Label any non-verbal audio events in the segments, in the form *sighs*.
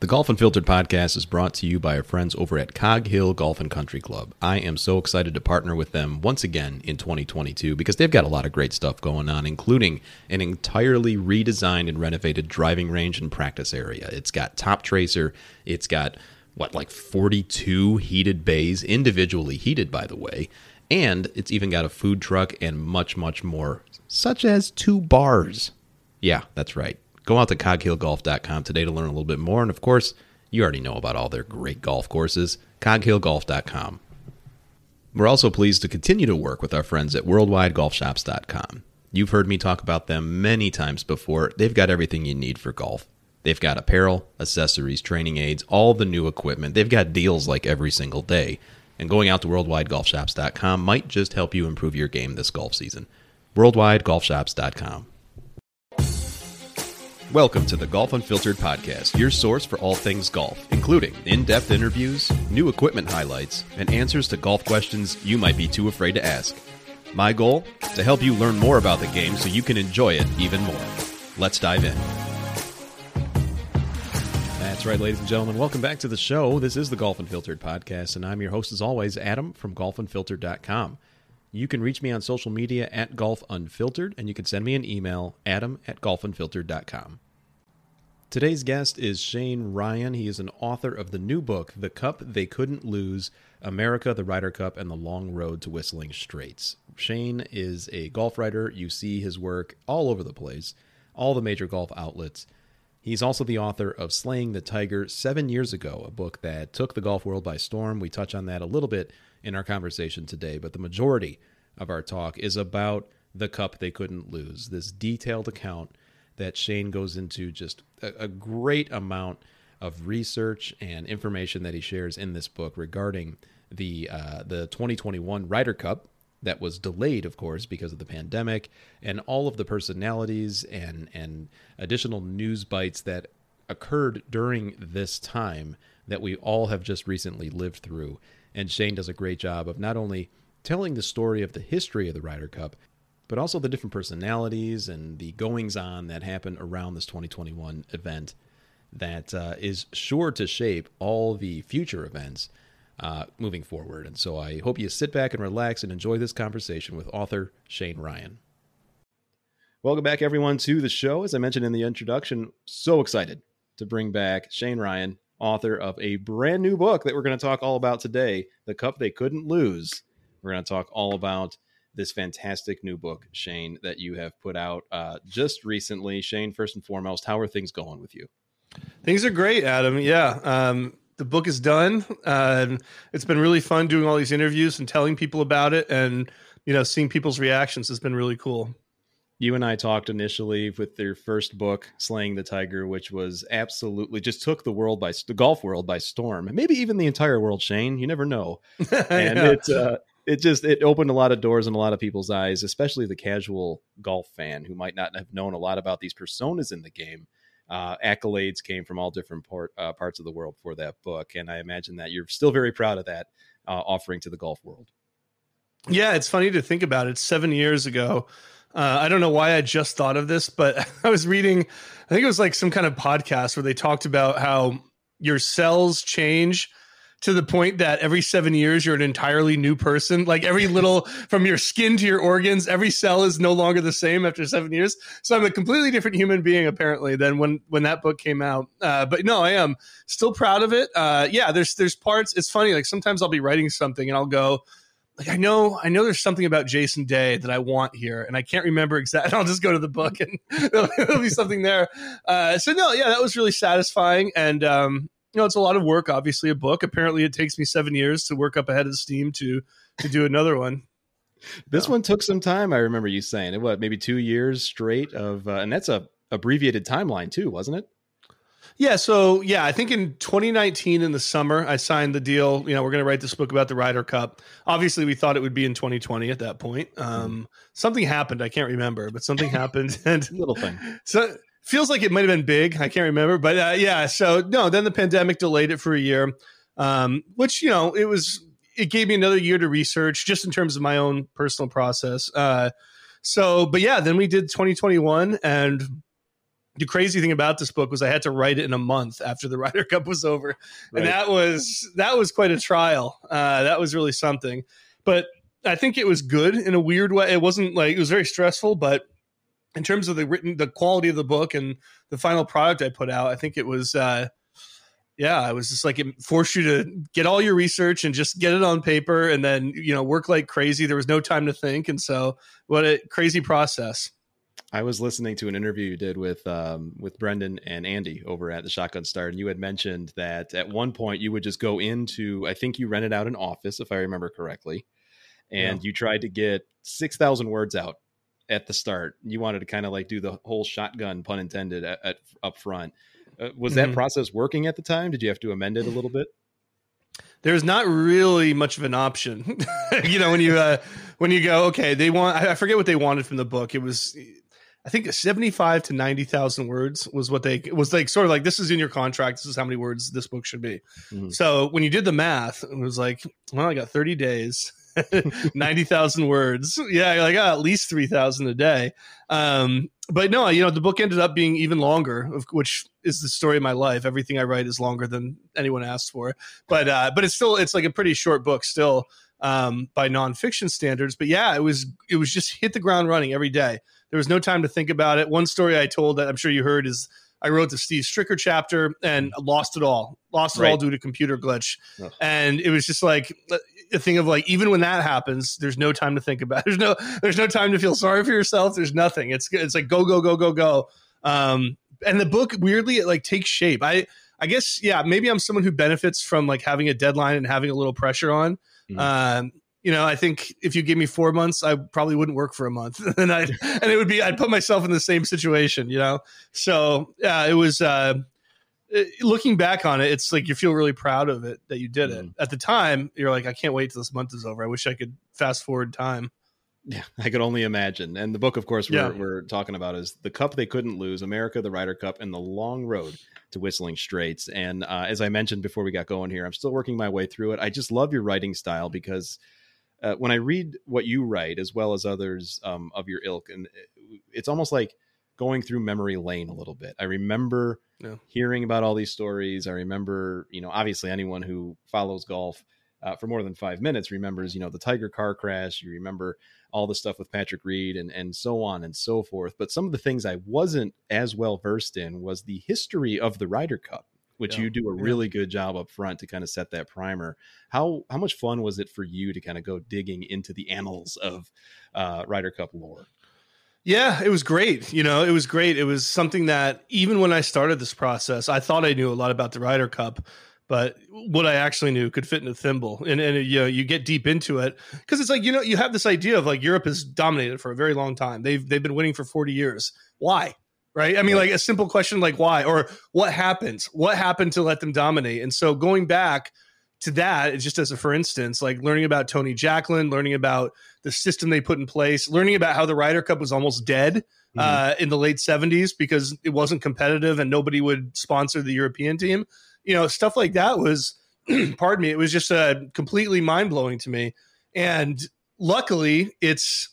The Golf Unfiltered podcast is brought to you by our friends over at Cog Hill Golf and Country Club. I am so excited to partner with them once again in 2022 because they've got a lot of great stuff going on, including an entirely redesigned and renovated driving range and practice area. It's got Toptracer, it's got what like 42 heated bays, individually heated by the way, and it's even got a food truck and much much more, such as two bars. Yeah, that's right. Go out to coghillgolf.com today to learn a little bit more. And of course, you already know about all their great golf courses. coghillgolf.com. We're also pleased to continue to work with our friends at worldwidegolfshops.com. You've heard me talk about them many times before. They've got everything you need for golf. They've got apparel, accessories, training aids, all the new equipment. They've got deals like every single day. And going out to worldwidegolfshops.com might just help you improve your game this golf season. worldwidegolfshops.com. Welcome to the Golf Unfiltered podcast, your source for all things golf, including in depth interviews, new equipment highlights, and answers to golf questions you might be too afraid to ask. My goal? To help you learn more about the game so you can enjoy it even more. Let's dive in. That's right, ladies and gentlemen. Welcome back to the show. This is the Golf Unfiltered podcast, and I'm your host, as always, Adam from golfunfiltered.com. You can reach me on social media at Golf Unfiltered, and you can send me an email, adam at golfunfiltered.com. Today's guest is Shane Ryan. He is an author of the new book, The Cup They Couldn't Lose America, the Ryder Cup, and the Long Road to Whistling Straits. Shane is a golf writer. You see his work all over the place, all the major golf outlets. He's also the author of Slaying the Tiger seven years ago, a book that took the golf world by storm. We touch on that a little bit in our conversation today, but the majority of our talk is about the cup they couldn't lose. This detailed account that Shane goes into just a, a great amount of research and information that he shares in this book regarding the uh, the 2021 Ryder Cup that was delayed, of course, because of the pandemic, and all of the personalities and and additional news bites that occurred during this time that we all have just recently lived through. And Shane does a great job of not only telling the story of the history of the Ryder Cup, but also the different personalities and the goings on that happen around this 2021 event that uh, is sure to shape all the future events uh, moving forward. And so I hope you sit back and relax and enjoy this conversation with author Shane Ryan. Welcome back, everyone, to the show. As I mentioned in the introduction, so excited to bring back Shane Ryan, author of a brand new book that we're going to talk all about today The Cup They Couldn't Lose. We're going to talk all about this fantastic new book, Shane, that you have put out uh, just recently. Shane, first and foremost, how are things going with you? Things are great, Adam. Yeah. Um, the book is done. Uh, it's been really fun doing all these interviews and telling people about it and, you know, seeing people's reactions has been really cool you and I talked initially with your first book, Slaying the Tiger, which was absolutely just took the world by the golf world by storm, maybe even the entire world. Shane, you never know, *laughs* and yeah. it uh, it just it opened a lot of doors in a lot of people's eyes, especially the casual golf fan who might not have known a lot about these personas in the game. Uh, accolades came from all different part, uh, parts of the world for that book, and I imagine that you're still very proud of that uh, offering to the golf world. Yeah, it's funny to think about. It seven years ago uh, I don't know why I just thought of this, but *laughs* I was reading, I think it was like some kind of podcast where they talked about how your cells change to the point that every seven years you're an entirely new person. Like every *laughs* little from your skin to your organs, every cell is no longer the same after seven years. So I'm a completely different human being apparently than when when that book came out. Uh, but no, I am still proud of it. Uh, yeah, there's there's parts. It's funny. Like sometimes I'll be writing something and I'll go like I know I know there's something about Jason Day that I want here, and I can't remember exactly. *laughs* I'll just go to the book and *laughs* there'll, be something there. Uh, so no, yeah, that was really satisfying, and um, you know, it's a lot of work. Obviously, a book. Apparently, it takes me seven years to work up ahead of steam to to do another one. *laughs* This one took some time. I remember you saying it. What maybe two years straight of, uh, and that's a abbreviated timeline too, wasn't it? Yeah, so yeah, I think in 2019 in the summer, I signed the deal. You know, we're going to write this book about the Ryder Cup. Obviously, we thought it would be in 2020 at that point. Um, mm. Something happened. I can't remember, but something *laughs* happened. And little thing. So feels like it might have been big. I can't remember, but uh, yeah. So no, then the pandemic delayed it for a year, um, which you know it was. It gave me another year to research, just in terms of my own personal process. Uh, so, but yeah, then we did 2021 and the crazy thing about this book was I had to write it in a month after the *laughs* Ryder Cup was over, right. and that was that was quite a trial. Uh, that was really something, but I think it was good in a weird way. It wasn't like it was very stressful, but in terms of the written, the quality of the book and the final product I put out, I think it was. Uh, yeah, I was just like it forced you to get all your research and just get it on paper, and then you know work like crazy. There was no time to think, and so what a crazy process. I was listening to an interview you did with um, with Brendan and Andy over at the Shotgun Start, and you had mentioned that at one point you would just go into, I think you rented out an office, if I remember correctly, and yeah. you tried to get six thousand words out at the start. You wanted to kind of like do the whole shotgun, pun intended, at, at up front. Uh, was mm-hmm. that process working at the time? Did you have to amend it a little bit? There's not really much of an option, *laughs* you know. When you uh, when you go, okay, they want. I forget what they wanted from the book. It was I think 75 to 90,000 words was what they was like sort of like this is in your contract this is how many words this book should be. Mm-hmm. So when you did the math it was like well I got 30 days *laughs* 90,000 words. Yeah, like oh, at least 3,000 a day. Um but no, you know, the book ended up being even longer, which is the story of my life. Everything I write is longer than anyone asked for. But uh but it's still it's like a pretty short book still um by nonfiction standards. But yeah, it was it was just hit the ground running every day there was no time to think about it. One story I told that I'm sure you heard is I wrote the Steve Stricker chapter and lost it all. Lost it right. all due to computer glitch. Ugh. And it was just like a thing of like even when that happens, there's no time to think about. It. *laughs* There's no there's no time to feel sorry for yourself. There's nothing. It's it's like go go go go go. Um, and the book weirdly it like takes shape. I I guess yeah, maybe I'm someone who benefits from like having a deadline and having a little pressure on. Mm-hmm. Um, you know, I think if you gave me four months, I probably wouldn't work for a month, *laughs* and I and it would be I'd put myself in the same situation, you know. So yeah, it was. Uh, looking back on it, it's like you feel really proud of it that you did mm. it. At the time, you're like, I can't wait till this month is over. I wish I could fast forward time. Yeah, *laughs* I could only imagine. And the book, of course, we're, yeah. we're talking about is The Cup They Couldn't Lose America, the Ryder Cup, and the Long Road to Whistling Straits. And uh, as I mentioned before we got going here, I'm still working my way through it. I just love your writing style because uh, when I read what you write, as well as others um, of your ilk, and uh, it's almost like going through memory lane a little bit. I remember yeah. hearing about all these stories. I remember, you know, obviously anyone who follows golf uh, for more than five minutes remembers, you know, the Tiger car crash. You remember all the stuff with Patrick Reed and and so on and so forth. But some of the things I wasn't as well versed in was the history of the Ryder Cup which yeah. you do a really yeah. good job up front to kind of set that primer. How how much fun was it for you to kind of go digging into the annals of uh, Ryder Cup lore? Yeah, it was great. You know, it was great. It was something that even when I started this process, I thought I knew a lot about the Ryder Cup, but what I actually knew could fit in a thimble. And and you know, you get deep into it because it's like you know you have this idea of like Europe has dominated for a very long time. They've they've been winning for forty years. Why? Right? I mean, like a simple question like why or what happens? What happened to let them dominate? And so going back to that, just as a for instance, like learning about Tony Jacklin, learning about the system they put in place, learning about how the Ryder Cup was almost dead mm-hmm. uh, in the late 70s because it wasn't competitive and nobody would sponsor the European team. You know, stuff like that was, *clears throat* pardon me, it was just uh, completely mind blowing to me. And luckily, it's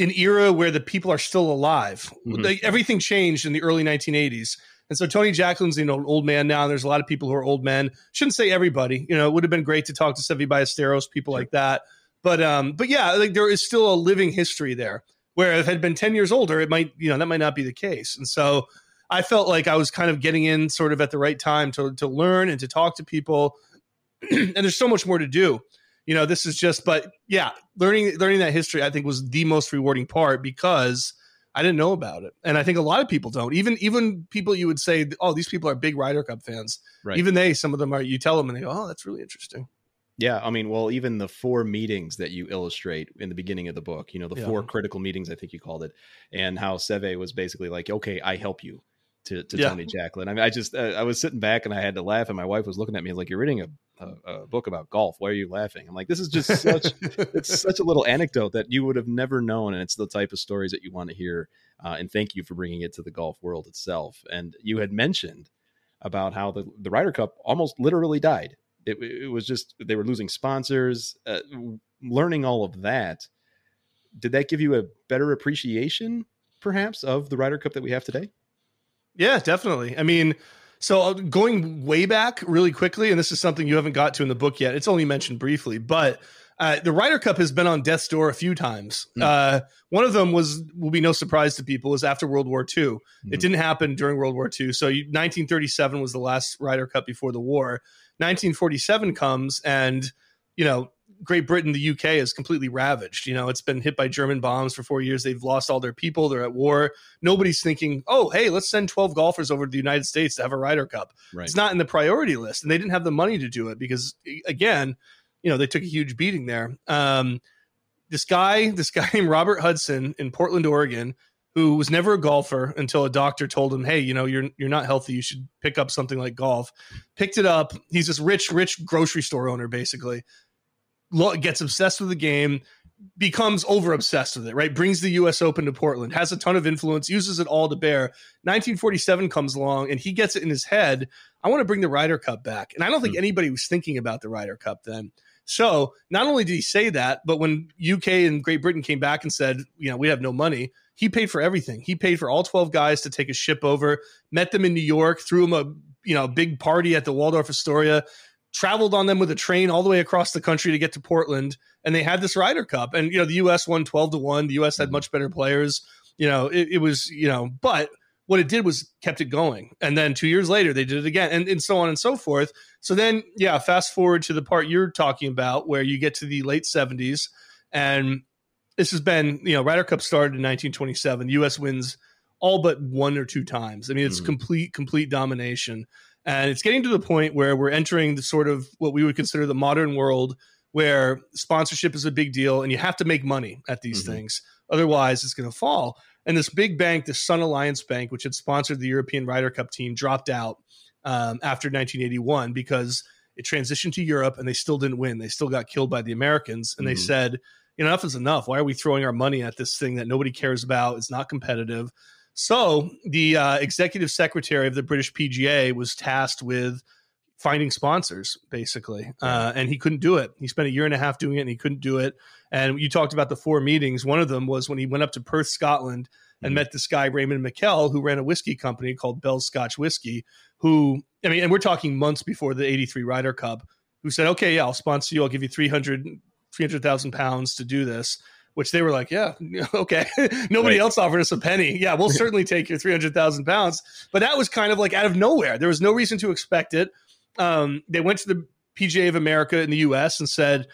an era where the people are still alive. Mm-hmm. Everything changed in the early 1980s. And so Tony Jacklin's you know an old man now. And there's a lot of people who are old men. Shouldn't say everybody. You know, it would have been great to talk to Seve Ballesteros, people sure. like that. But um, but yeah, like there is still a living history there. Where if it had been 10 years older, it might, you know, that might not be the case. And so I felt like I was kind of getting in sort of at the right time to to learn and to talk to people. *clears throat* and there's so much more to do you know this is just but yeah learning learning that history i think was the most rewarding part because i didn't know about it and i think a lot of people don't even even people you would say oh these people are big Ryder Cup fans right. even they some of them are you tell them and they go oh that's really interesting yeah i mean well even the four meetings that you illustrate in the beginning of the book you know the yeah. four critical meetings i think you called it and how seve was basically like okay i help you to, to yeah. Tony Jacklin. I mean, I just uh, I was sitting back and I had to laugh, and my wife was looking at me like, "You're reading a, a, a book about golf. Why are you laughing?" I'm like, "This is just such *laughs* it's such a little anecdote that you would have never known, and it's the type of stories that you want to hear." Uh, and thank you for bringing it to the golf world itself. And you had mentioned about how the the Ryder Cup almost literally died. It, it was just they were losing sponsors. Uh, learning all of that, did that give you a better appreciation, perhaps, of the Ryder Cup that we have today? Yeah, definitely. I mean, so uh, going way back really quickly, and this is something you haven't got to in the book yet. It's only mentioned briefly, but uh, the Ryder Cup has been on death's door a few times. Mm. Uh, one of them was will be no surprise to people was after World War II. Mm. It hmm. didn't happen during World War II. So 1937 was the last Ryder Cup before the war. 1947 comes, and you know Great Britain, the UK is completely ravaged. You know, it's been hit by German bombs for four years. They've lost all their people. They're at war. Nobody's thinking, oh, hey, let's send 12 golfers over to the United States to have a Ryder Cup. Right. It's not in the priority list. And they didn't have the money to do it because, again, you know, they took a huge beating there. Um, this guy, this *laughs* guy named Robert Hudson in Portland, Oregon, who was never a golfer until a doctor told him, "Hey, you know, you're you're not healthy. You should pick up something like golf." Picked it up. He's this rich, rich grocery store owner, basically gets obsessed with the game, becomes over obsessed with it, right? Brings the US Open to Portland, has a ton of influence, uses it all to bear. 1947 comes along and he gets it in his head. I want to bring the Ryder Cup back. And I don't think mm. anybody was thinking about the Ryder Cup then. So not only did he say that, but when UK and Great Britain came back and said, you know, we have no money, he paid for everything. He paid for all 12 guys to take a ship over, met them in New York, threw them a you know big party at the Waldorf Astoria, traveled on them with a train all the way across the country to get to Portland, and they had this Ryder Cup. And you know, the U.S. won twelve to one. The U.S. had mm-hmm. much better players. You know, it, it, was you know, but what it did was kept it going. And then two years later, they did it again, and, and so on and so forth. So then, yeah, fast forward to the part you're talking about, where you get to the late '70s, and this has been you know, Ryder Cup started in 1927. U.S. wins all but one or two times. I mean, it's mm-hmm. complete complete domination. And it's getting to the point where we're entering the sort of what we would consider the modern world where sponsorship is a big deal and you have to make money at these mm-hmm. things. Otherwise, it's going to fall. And this big bank, the Sun Alliance Bank, which had sponsored the European Ryder Cup team, dropped out um, after 1981 because it transitioned to Europe and they still didn't win. They still got killed by the Americans. And mm-hmm. they said, enough is enough. Why are we throwing our money at this thing that nobody cares about? It's not competitive. So the uh, executive secretary of the British PGA was tasked with finding sponsors, basically, uh, and he couldn't do it. He spent a year and a half doing it, and he couldn't do it. And you talked about the four meetings. One of them was when he went up to Perth, Scotland, and mm-hmm. met this guy Raymond Miquel, who ran a whiskey company called Bell's Scotch Whiskey. Who I mean, and we're talking months before the '83 Ryder Cup. Who said, "Okay, yeah, I'll sponsor you. I'll give you 300 300,000 pounds to do this." Which they were like, yeah, *laughs* okay. *laughs* Nobody right. else offered us a penny. Yeah, we'll *laughs* certainly take your 300,000 pounds. But that was kind of like out of nowhere. There was no reason to expect it. Um, they went to the PGA of America in the US and said,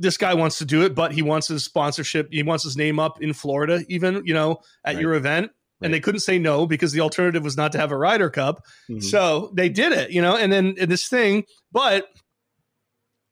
this guy wants to do it, but he wants his sponsorship. He wants his name up in Florida, even, you know, at right. your event. Right. And they couldn't say no because the alternative was not to have a Ryder Cup. Mm-hmm. So they did it, you know, and then in this thing, but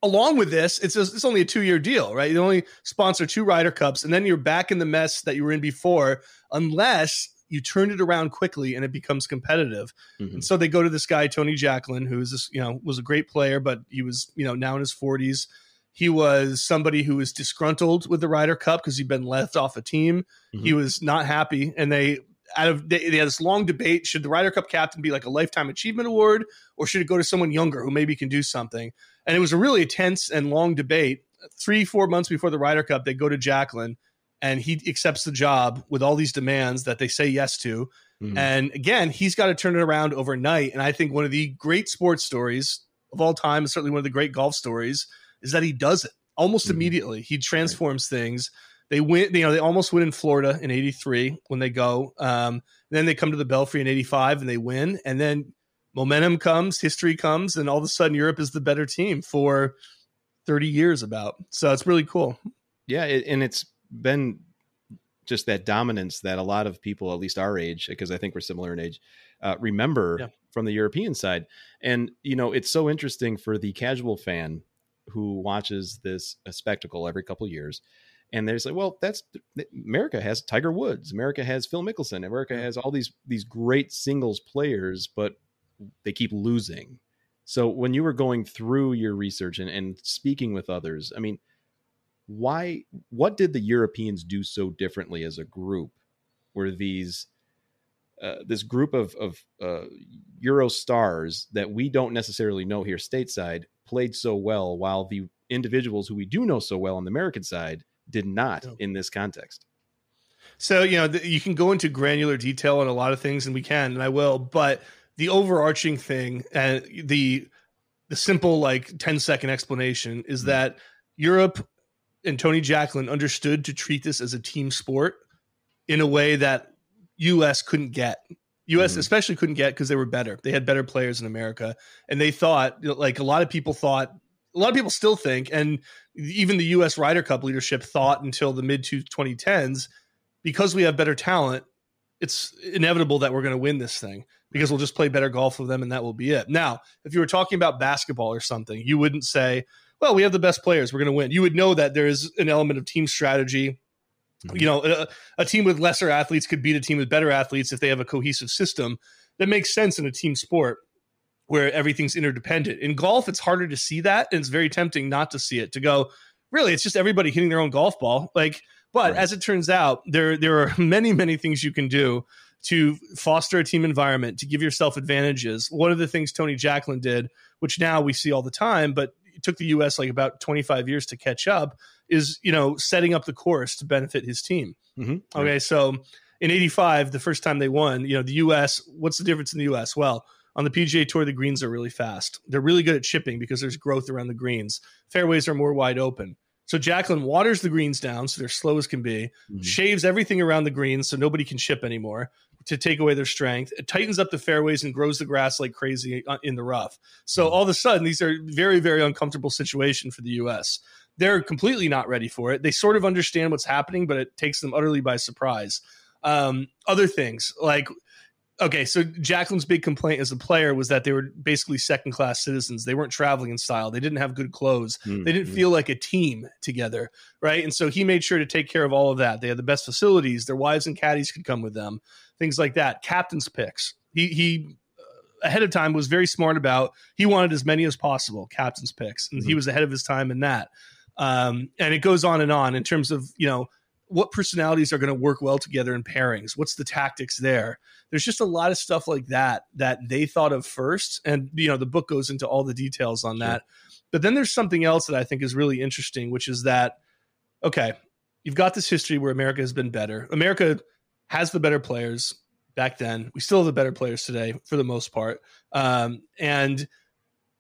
along with this, it's it's only a two year deal, right? You only sponsor two Ryder Cups, and then you're back in the mess that you were in before, unless you turn it around quickly and it becomes competitive. Mm-hmm. And so they go to this guy Tony Jacklin, who's this you know was a great player, but he was you know now in his forties. He was somebody who was disgruntled with the Ryder Cup because he'd been left off a team. Mm-hmm. He was not happy, and they out of they, they, had this long debate: should the Ryder Cup captain be like a lifetime achievement award, or should it go to someone younger who maybe can do something? And it was a really tense and long debate. Three, four months before the Ryder Cup, they go to Jacklin and he accepts the job with all these demands that they say yes to. Mm-hmm. And again, he's got to turn it around overnight. And I think one of the great sports stories of all time, and certainly one of the great golf stories, is that he does it almost mm-hmm. immediately. He transforms right. things. They win, you know, they almost win in Florida in 83 when they go. Um, then they come to the Belfry in 85 and they win. And then momentum comes, history comes, and all of a sudden Europe is the better team for 30 years about. So it's really cool. Yeah, it, and it's been just that dominance that a lot of people, at least our age, because I think we're similar in age, uh, remember yeah. from the European side. And you know, it's so interesting for the casual fan who watches this spectacle every couple years and there's like, well, that's America has Tiger Woods, America has Phil Mickelson, America has all these these great singles players, but they keep losing. So when you were going through your research and, and speaking with others, I mean, why what did the Europeans do so differently as a group? Were these uh, this group of of uh, Euro stars that we don't necessarily know here stateside played so well, while the individuals who we do know so well on the American side did not no. in this context. So you know you can go into granular detail on a lot of things, and we can, and I will. But the overarching thing and the the simple like 10 second explanation is mm-hmm. that Europe and Tony Jacklin understood to treat this as a team sport in a way that US couldn't get. US mm-hmm. especially couldn't get because they were better. They had better players in America. And they thought, like a lot of people thought, a lot of people still think, and even the US Ryder Cup leadership thought until the mid to 2010s, because we have better talent, it's inevitable that we're going to win this thing because we'll just play better golf with them and that will be it. Now, if you were talking about basketball or something, you wouldn't say, well, we have the best players, we're going to win. You would know that there is an element of team strategy Mm-hmm. You know, a, a, team with lesser athletes could beat a team with better athletes if they have a cohesive system. That makes sense in a team sport where everything's interdependent. In golf, it's harder to see that, and it's very tempting not to see it. To go, really, it's just everybody hitting their own golf ball. Like, but right. as it turns out, there there are *laughs* many many things you can do to foster a team environment to give yourself advantages. One of the things Tony Jacklin did, which now we see all the time, but it took the U.S. like about 25 years to catch up, is you know setting up the course to benefit his team. Mm-hmm. Okay, so in '85, the first time they won, you know the U.S. What's the difference in the U.S.? Well, on the PGA Tour, the greens are really fast. They're really good at chipping because there's growth around the greens. Fairways are more wide open. So Jacklin waters the greens down so they're slow as can be, mm-hmm. shaves everything around the greens so nobody can chip anymore to take away their strength. It tightens up the fairways and grows the grass like crazy uh, in the rough. So mm-hmm. all of a sudden, these are very, very uncomfortable situation for the U.S. They're completely not ready for it. They sort of understand what's happening, but it takes them utterly by surprise. Um, other things like okay, so Jacklin's big complaint as a player was that they were basically second class citizens. They weren't traveling in style. They didn't have good clothes. Mm-hmm. They didn't feel like a team together, right? And so he made sure to take care of all of that. They had the best facilities. Their wives and caddies could come with them, things like that. Captain's picks. He he uh, ahead of time was very smart about. He wanted as many as possible captain's picks, and mm-hmm. he was ahead of his time in that. Um, and it goes on and on in terms of you know what personalities are going to work well together in pairings? What's the tactics there? There's just a lot of stuff like that that they thought of first and you know the book goes into all the details on that. But then there's something else that i think is really interesting which is that okay you've got this history where america has been better. America has the better players back then. We still have the better players today for the most part. Um, and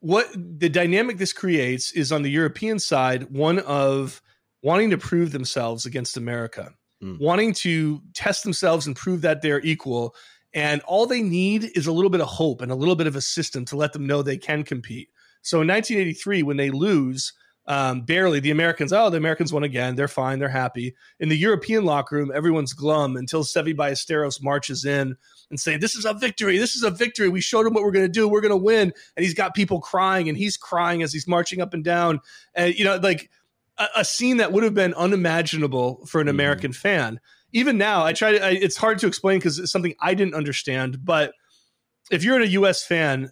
what the dynamic this creates is on the european side one of wanting to prove themselves against America, mm. wanting to test themselves and prove that they're equal. And all they need is a little bit of hope and a little bit of a system to let them know they can compete. So in 1983, when they lose, um, barely the Americans, oh, the Americans won again. They're fine. They're happy. In the European locker room, everyone's glum until Seve Ballesteros marches in and say, "This is a victory. This is a victory. We showed him what we're going to do. We're going to win." And he's got people crying, and he's crying as he's marching up and down. And you know, like a, a scene that would have been unimaginable for an mm-hmm. American fan. Even now, I try to. I, it's hard to explain because it's something I didn't understand. But if you're a U.S. fan,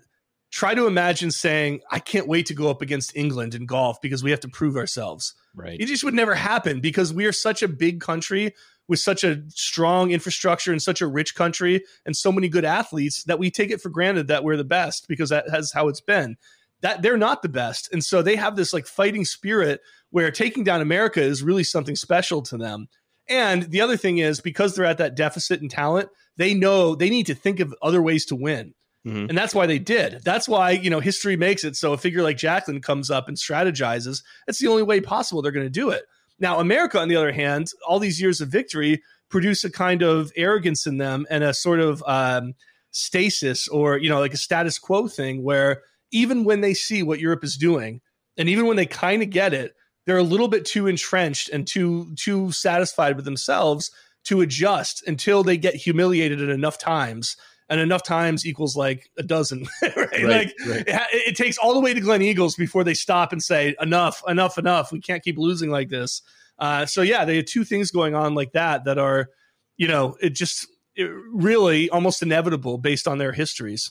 try to imagine saying, "I can't wait to go up against England in golf because we have to prove ourselves." Right. It just would never happen because we are such a big country with such a strong infrastructure and such a rich country and so many good athletes that we take it for granted that we're the best because that has how it's been. That they're not the best, and so they have this like fighting spirit where taking down America is really something special to them. And the other thing is because they're at that deficit in talent, they know they need to think of other ways to win. Mm-hmm. And that's why they did. That's why, you know, history makes it so a figure like Jacklin comes up and strategizes. It's the only way possible they're going to do it. Now, America, on the other hand, all these years of victory produce a kind of arrogance in them and a sort of um, stasis or, you know, like a status quo thing where even when they see what Europe is doing, and even when they kind of get it, they're a little bit too entrenched and too too satisfied with themselves to adjust until they get humiliated at enough times and enough times equals like a dozen, *laughs* right? Right, like right. It, it takes all the way to Gleneagles before they stop and say enough, enough, enough. We can't keep losing like this. Uh, so yeah, they had two things going on like that that are, you know, it just it really almost inevitable based on their histories.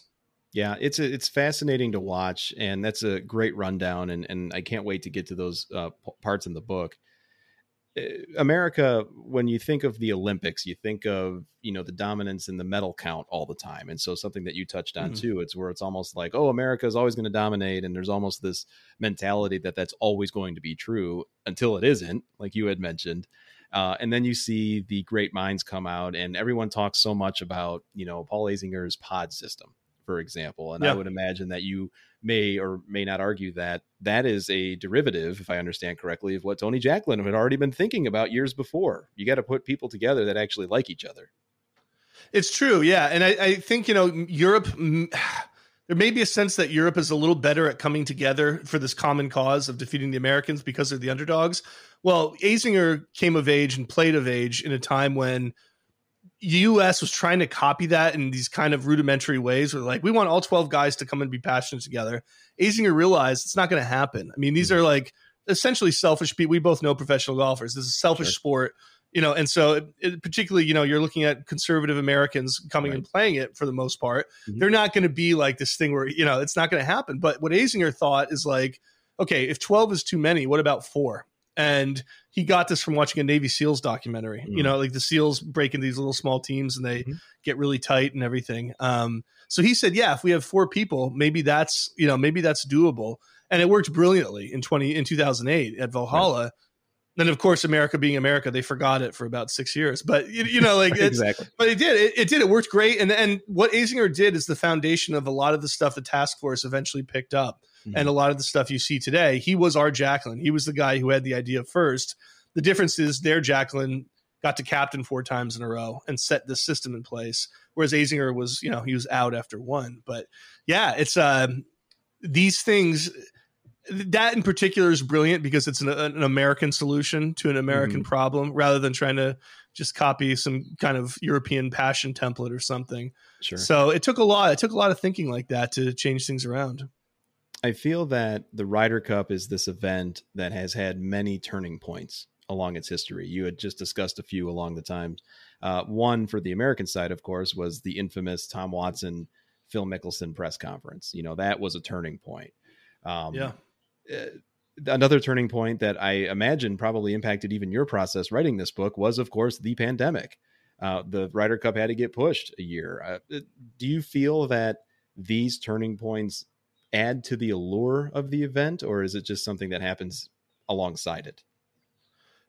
Yeah, it's a, it's fascinating to watch, and that's a great rundown, and and I can't wait to get to those uh, p- parts in the book. Uh, America, when you think of the Olympics, you think of you know the dominance in the medal count all the time, and so something that you touched on Mhm. too. It's where it's almost like, oh, America is always going to dominate, and there's almost this mentality that that's always going to be true until it isn't, like you had mentioned. Uh, and then you see the great minds come out, and everyone talks so much about you know Paul Azinger's pod system, for example. And Yeah. I would imagine that you may or may not argue that that is a derivative, if I understand correctly, of what Tony Jacklin had already been thinking about years before. You got to put people together that actually like each other. It's true, yeah, and I, I think you know Europe. *sighs* There may be a sense that Europe is a little better at coming together for this common cause of defeating the Americans because they're the underdogs. Well, Azinger came of age and played of age in a time when U.S. was trying to copy that in these kind of rudimentary ways. Where like we want all twelve guys to come and be passionate together. Azinger realized it's not going to happen. I mean, these are like essentially selfish people. We both know professional golfers. This is a selfish Sure. sport you know and so it, it- particularly you know you're looking at conservative americans coming and playing it for the most part Mhm. they're not going to be like this thing where you know it's not going to happen but what azinger thought is like okay if 12 is too many what about four and he got this from watching a navy seals documentary you Mm. know like the seals break into these little small teams and they Mhm. get really tight and everything. Um so he said yeah if we have four people maybe that's you know maybe that's doable. And it worked brilliantly in 20 in 2008 at valhalla. Then of course america being america they forgot it for about six years. But you, you know like *laughs* it's, exactly. but it did it, it did it worked great. And and what azinger did is the foundation of a lot of the stuff the task force eventually picked up Mhm. and a lot of the stuff you see today he was our Jacklin he was the guy who had the idea first the difference is their Jacklin got to captain four times in a row and set the system in place whereas azinger was you know he was out after one but yeah it's um these things that in particular is brilliant because it's an, an American solution to an American problem rather than trying to just copy some kind of European passion template or something. Sure. So it took a lot. It took a lot of thinking like that to change things around. I feel that the Ryder Cup is this event that has had many turning points along its history. You had just discussed a few along the times. Uh, one for the American side, of course, was the infamous Tom Watson, Phil Mickelson press conference. You know, that was a turning point. Um, Yeah. uh, another turning point that I imagine probably impacted even your process writing this book was, of course, the pandemic. Uh, the Ryder Cup had to get pushed a year. Uh, do you feel that these turning points add to the allure of the event, or is it just something that happens alongside it?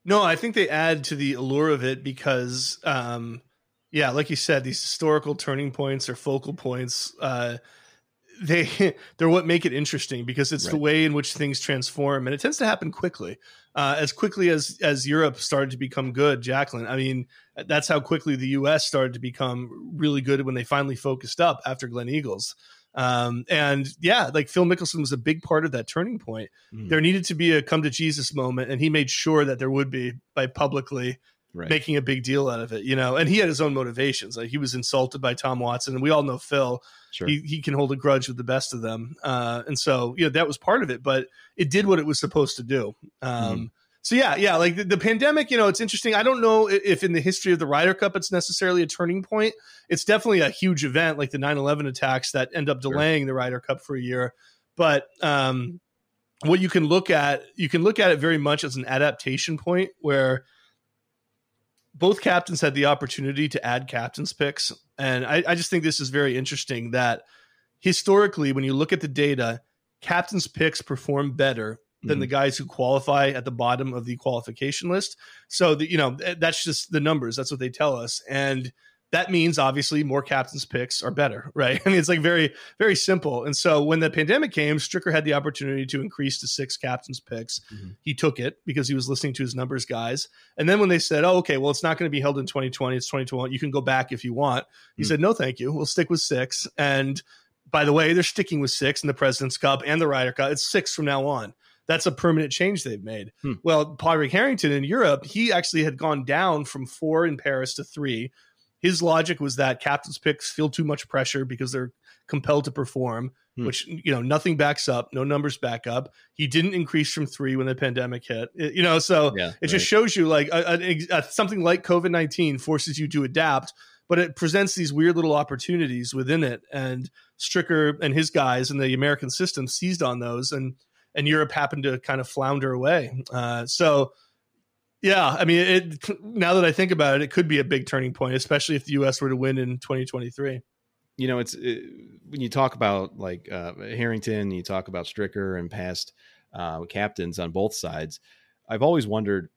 No, I think they add to the allure of it because, um, yeah, like you said, these historical turning points or focal points, uh, they *laughs* they're what make it interesting because it's the way in which things transform, and it tends to happen quickly, uh, as quickly as as Europe started to become good. Jacklin, I mean, that's how quickly the U.S. started to become really good when they finally focused up after Gleneagles. Um, and yeah, like Phil Mickelson was a big part of that turning point Mm, there needed to be a come to Jesus moment, and he made sure that there would be by publicly right. making a big deal out of it, you know. And he had his own motivations. Like he was insulted by Tom Watson, and we all know Phil. sure. He he can hold a grudge with the best of them, uh, and so you know that was part of it. But it did what it was supposed to do. Um, So yeah, yeah, like the, the pandemic, you know, it's interesting. I don't know if in the history of the Ryder Cup it's necessarily a turning point. It's definitely a huge event, like the 9/11 attacks that end up Sure. delaying the Ryder Cup for a year. But um, what you can look at, you can look at it very much as an adaptation point where both captains had the opportunity to add captains picks, and I, I just think this is very interesting that historically, when you look at the data, captains picks perform better than the guys who qualify at the bottom of the qualification list. So the, you know that's just the numbers. That's what they tell us, and that means obviously more captains picks are better, *laughs* right? I mean, it's like very very simple. And so when the pandemic came, Stricker had the opportunity to increase to six captains picks. Mhm. He took it because he was listening to his numbers guys. And then when they said, "Oh, okay, well, it's not going to be held in 2020, it's 2021. You can go back if you want," he Hmm. said, "No, thank you. We'll stick with six. And by the way, they're sticking with six in the President's Cup and the Ryder Cup. It's six from now on. That's a permanent change they've made. Hmm. Well, Padraig Harrington in Europe, he actually had gone down from four in Paris to three. his logic was that captain's picks feel too much pressure because they're compelled to perform, hmm. which you know nothing backs up, no numbers back up. He didn't increase from three when the pandemic hit, you know. So yeah, it right. just shows you like a, a, a, something like COVID nineteen forces you to adapt, but it presents these weird little opportunities within it. And Stricker and his guys and the American system seized on those, and and Europe happened to kind of flounder away. Uh, so. Yeah, I mean, it, now that I think about it, it could be a big turning point, especially if the U.S. were to win in 2023 you know, it's it, when you talk about like uh, Harrington, you talk about Stricker and past uh, captains on both sides. I've always wondered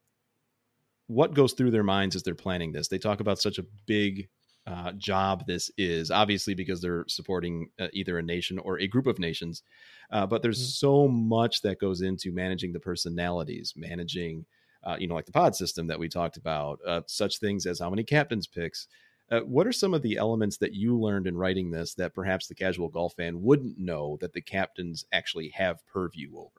what goes through their minds as they're planning this. They talk about such a big uh, job this is, obviously because they're supporting uh, either a nation or a group of nations. Uh, but there's mm-hmm. so much that goes into managing the personalities, managing, uh, you know, like the pod system that we talked about, uh, such things as how many captains picks, uh, what are some of the elements that you learned in writing this that perhaps the casual golf fan wouldn't know that the captains actually have purview over?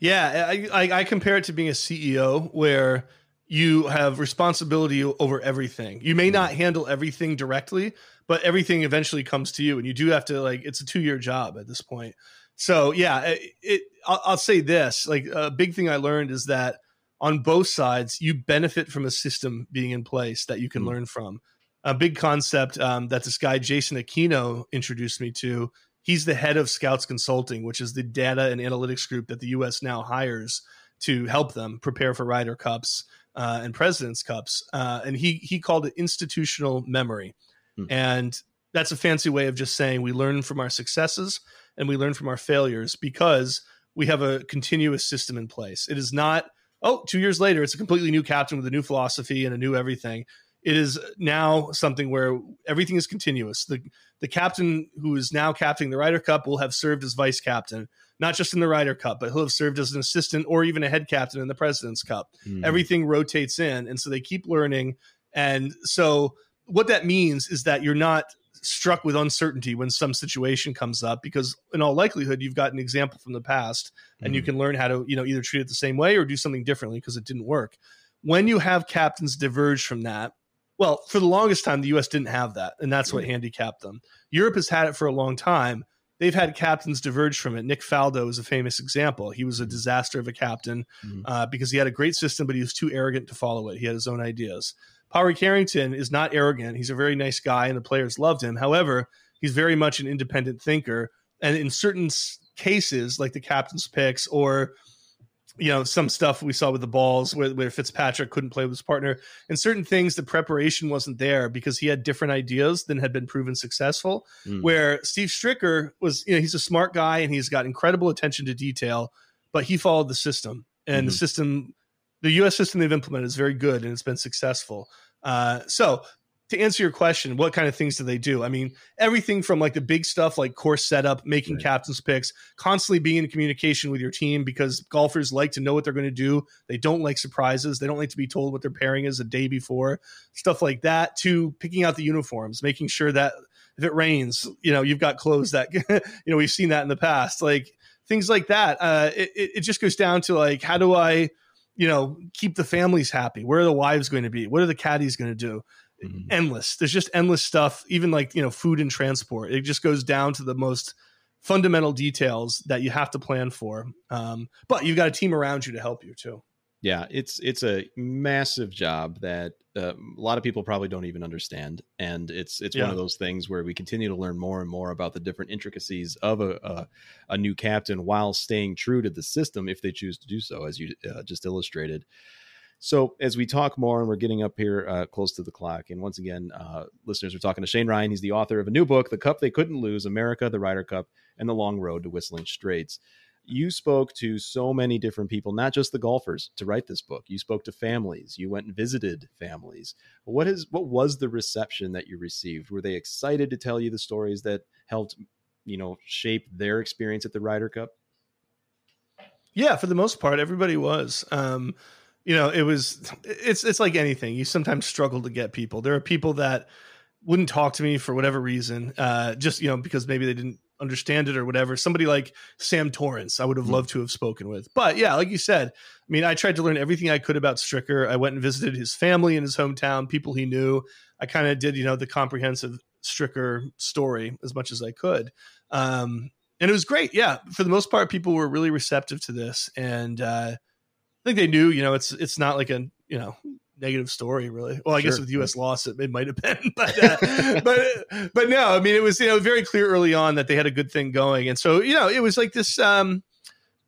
Yeah, I, I, I compare it to being a CEO where you have responsibility over everything. You may not handle everything directly, but everything eventually comes to you, and you do have to like. It's a two year job at this point. So yeah, it. it I'll, I'll say this: like a big thing I learned is that on both sides, you benefit from a system being in place that you can mm. learn from. A big concept um, that this guy, Jason Aquino, introduced me to. He's the head of Scouts Consulting, which is the data and analytics group that the U.S. now hires to help them prepare for Ryder Cups uh, and President's Cups. Uh, and he he called it institutional memory, mm. and that's a fancy way of just saying we learn from our successes and we learn from our failures because we have a continuous system in place. It is not oh, two years later, it's a completely new captain with a new philosophy and a new everything. It is now something where everything is continuous. The the captain who is now captaining the Ryder Cup will have served as vice captain, not just in the Ryder Cup, but he'll have served as an assistant or even a head captain in the President's Cup. Mm. Everything rotates in, and so they keep learning. And so what that means is that you're not struck with uncertainty when some situation comes up because in all likelihood you've got an example from the past and mm-hmm. you can learn how to you know either treat it the same way or do something differently because it didn't work when you have captains diverge from that well for the longest time the us didn't have that and that's what mm-hmm. handicapped them europe has had it for a long time they've had captains diverge from it nick faldo is a famous example he was a mm-hmm. disaster of a captain mm-hmm. uh, because he had a great system but he was too arrogant to follow it he had his own ideas Padraig Harrington is not arrogant. He's a very nice guy, and the players loved him. However, he's very much an independent thinker, and in certain cases, like the captain's picks or you know some stuff we saw with the balls where, where Fitzpatrick couldn't play with his partner and certain things the preparation wasn't there because he had different ideas than had been proven successful mm. where Steve Stricker was you know he's a smart guy and he's got incredible attention to detail but he followed the system and mm-hmm. the system the US system they've implemented is very good and it's been successful uh, so to answer your question, what kind of things do they do? I mean, everything from like the big stuff like course setup, making right. captain's picks, constantly being in communication with your team because golfers like to know what they're going to do. They don't like surprises. They don't like to be told what their pairing is a day before, stuff like that, to picking out the uniforms, making sure that if it rains, you know, you've got clothes that, *laughs* you know, we've seen that in the past, like things like that. Uh, it, it just goes down to like, how do I, you know, keep the families happy? Where are the wives going to be? What are the caddies going to do? Mm-hmm. Endless. There's just endless stuff, even like, you know, food and transport. It just goes down to the most fundamental details that you have to plan for. Um, but you've got a team around you to help you too yeah it's it's a massive job that uh, a lot of people probably don't even understand and it's it's yeah. one of those things where we continue to learn more and more about the different intricacies of a, a, a new captain while staying true to the system if they choose to do so as you uh, just illustrated so as we talk more and we're getting up here uh, close to the clock and once again uh, listeners are talking to shane ryan he's the author of a new book the cup they couldn't lose america the ryder cup and the long road to whistling straits you spoke to so many different people, not just the golfers, to write this book. You spoke to families. You went and visited families. What is what was the reception that you received? Were they excited to tell you the stories that helped, you know, shape their experience at the Ryder Cup? Yeah, for the most part, everybody was. Um, you know, it was. It's it's like anything. You sometimes struggle to get people. There are people that wouldn't talk to me for whatever reason, uh, just you know because maybe they didn't understand it or whatever. Somebody like Sam Torrance, I would have mm. loved to have spoken with. But yeah, like you said, I mean, I tried to learn everything I could about Stricker. I went and visited his family in his hometown, people he knew. I kind of did, you know, the comprehensive Stricker story as much as I could. Um, and it was great. Yeah, for the most part, people were really receptive to this, and uh, think they knew, you know, it's it's not like a you know negative story really. Well i sure. guess with us loss it, it might have been *laughs* but uh, *laughs* but but no i mean it was you know very clear early on that they had a good thing going. And so you know it was like this um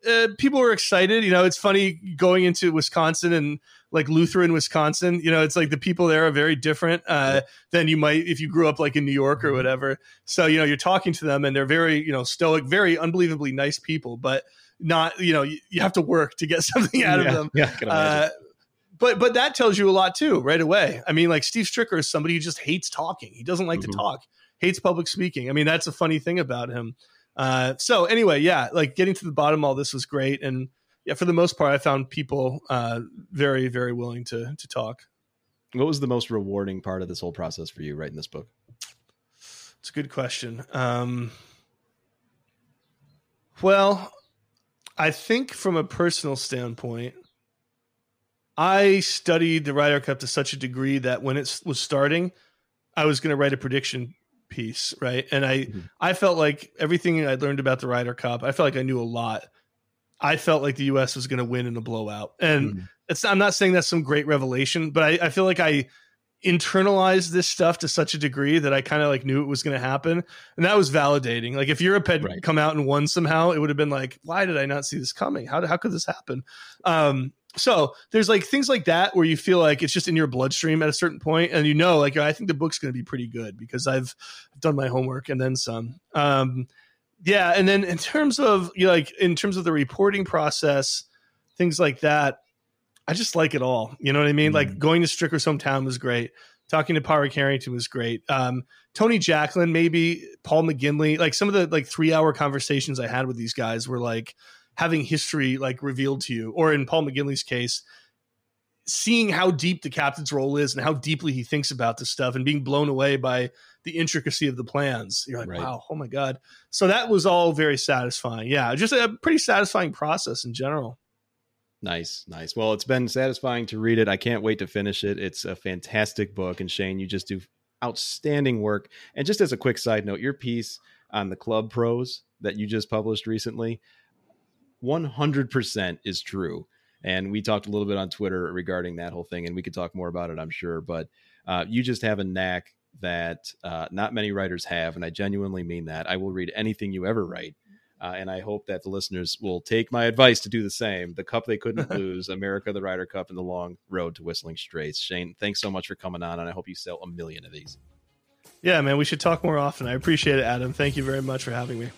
uh, people were excited. You know it's funny going into wisconsin and like lutheran wisconsin you know it's like the people there are very different uh, than you might if you grew up like in new york or mm-hmm. whatever. So you know you're talking to them and they're very you know stoic very unbelievably nice people. But not you know you, you have to work to get *laughs* something out yeah, of them. yeah, uh, but but that tells you a lot too right away. I mean like steve stricker is somebody who just hates talking. He doesn't like mm-hmm. to talk. Hates public speaking. I mean that's a funny thing about him. Uh, so anyway yeah like getting to the bottom of all this was great. And yeah for the most part i found people uh, very very willing to to talk. What was the most rewarding part of this whole process for you writing this book? It's a good question. Um, well i think from a personal standpoint I studied the Ryder Cup to such a degree that when it was starting, I was going to write a prediction piece, right? And I mm-hmm. I felt like everything I learned about the Ryder Cup, I felt like I knew a lot. I felt like the U.S. was going to win in a blowout, and mm-hmm. it's I'm not saying that's some great revelation, but I, I feel like I internalized this stuff to such a degree that I kind of like knew it was going to happen, and that was validating. Like if Europe had right. come out and won somehow, it would have been like, why did I not see this coming? How how could this happen? Um, so there's like things like that where you feel like it's just in your bloodstream at a certain point and you know like i think the book's going to be pretty good because i've done my homework and then some um yeah and then in terms of you know, like in terms of the reporting process things like that i just like it all you know what i mean mm-hmm. like going to stricker's hometown was great talking to Padraig Harrington was great um tony jacklin maybe paul mcginley like some of the like three hour conversations i had with these guys were like having history like revealed to you, or in Paul McGinley's case, seeing how deep the captain's role is and how deeply he thinks about this stuff and being blown away by the intricacy of the plans. You're like, right. wow, oh my God. So that was all very satisfying. Yeah, just a pretty satisfying process in general. Nice, nice. Well, it's been satisfying to read it. I can't wait to finish it. It's a fantastic book. And Shane, you just do outstanding work. And just as a quick side note, your piece on the club pros that you just published recently, 100% is true. And we talked a little bit on Twitter regarding that whole thing, and we could talk more about it, I'm sure. But uh, you just have a knack that uh, not many writers have, and I genuinely mean that. I will read anything you ever write. Uh, and I hope that the listeners will take my advice to do the same. The cup they couldn't *laughs* lose, America, the Ryder Cup, and the long road to Whistling Straits. Shane, thanks so much for coming on, and I hope you sell a million of these. Yeah, man, we should talk more often. I appreciate it, Adam. Thank you very much for having me.